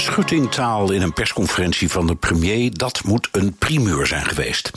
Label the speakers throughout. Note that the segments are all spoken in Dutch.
Speaker 1: Schuttingtaal in een persconferentie van de premier, dat moet een primeur zijn geweest.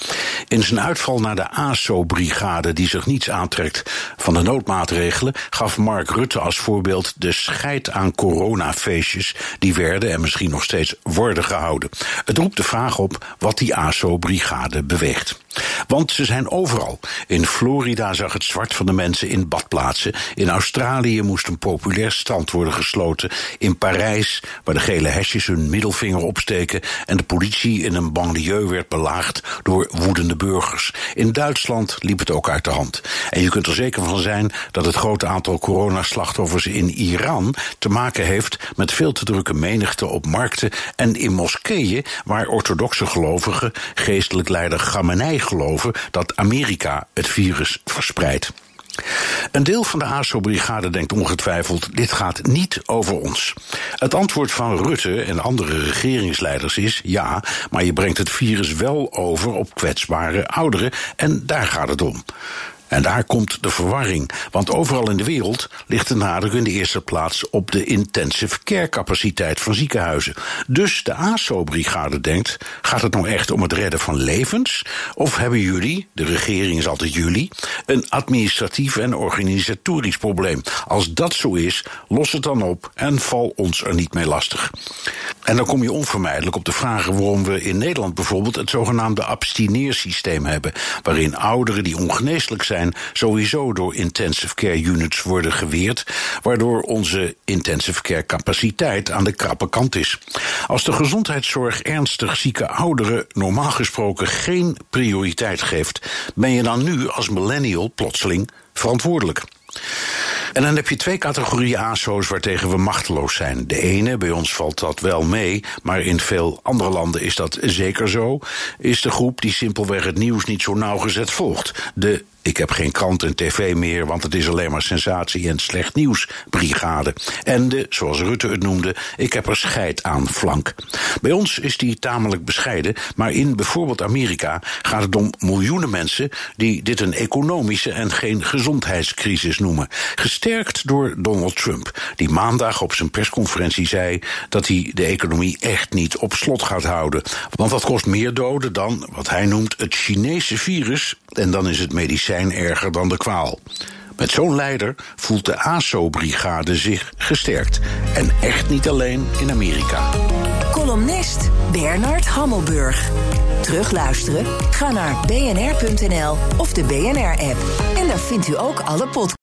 Speaker 1: In zijn uitval naar de ASO-brigade, die zich niets aantrekt van de noodmaatregelen, gaf Mark Rutte als voorbeeld de scheid aan coronafeestjes die werden en misschien nog steeds worden gehouden. Het roept de vraag op wat die ASO-brigade beweegt. Want ze zijn overal. In Florida zag het zwart van de mensen in badplaatsen. In Australië moest een populair strand worden gesloten. In Parijs, waar de gele hesjes hun middelvinger opsteken en de politie in een banlieue werd belaagd door woedende burgers. In Duitsland liep het ook uit de hand. En je kunt er zeker van zijn dat het grote aantal coronaslachtoffers in Iran te maken heeft met veel te drukke menigte op markten en in moskeeën waar orthodoxe gelovigen geestelijk leider Khamenei geloven dat Amerika het virus verspreidt. Een deel van de ASO-brigade denkt ongetwijfeld: dit gaat niet over ons. Het antwoord van Rutte en andere regeringsleiders is: ja, maar je brengt het virus wel over op kwetsbare ouderen en daar gaat het om. En daar komt de verwarring, want overal in de wereld ligt de nadruk in de eerste plaats op de intensive care capaciteit van ziekenhuizen. Dus de ASO-brigade denkt: gaat het nou echt om het redden van levens? Of hebben jullie, de regering is altijd jullie, een administratief en organisatorisch probleem? Als dat zo is, los het dan op en val ons er niet mee lastig. En dan kom je onvermijdelijk op de vragen waarom we in Nederland bijvoorbeeld het zogenaamde abstineersysteem hebben, waarin ouderen die ongeneeslijk zijn sowieso door intensive care units worden geweerd, waardoor onze intensive care capaciteit aan de krappe kant is. Als de gezondheidszorg ernstig zieke ouderen normaal gesproken geen prioriteit geeft, ben je dan nu als millennial plotseling verantwoordelijk. En dan heb je twee categorieën ASO's waartegen we machteloos zijn. De ene, bij ons valt dat wel mee, maar in veel andere landen is dat zeker zo, is de groep die simpelweg het nieuws niet zo nauwgezet volgt. De ik heb geen krant en tv meer, want het is alleen maar sensatie en slecht nieuws, brigade. En de, zoals Rutte het noemde, ik heb er scheid aan flank. Bij ons is die tamelijk bescheiden, maar in bijvoorbeeld Amerika gaat het om miljoenen mensen die dit een economische en geen gezondheidscrisis noemen. Gesterkt door Donald Trump, die maandag op zijn persconferentie zei dat hij de economie echt niet op slot gaat houden. Want dat kost meer doden dan wat hij noemt het Chinese virus, en dan is het medicijn erger dan de kwaal. Met zo'n leider voelt de ASO-brigade zich gesterkt. En echt niet alleen in Amerika.
Speaker 2: Columnist Bernard Hammelburg. Terugluisteren? Ga naar bnr.nl of de BNR-app. En daar vindt u ook alle podcasts.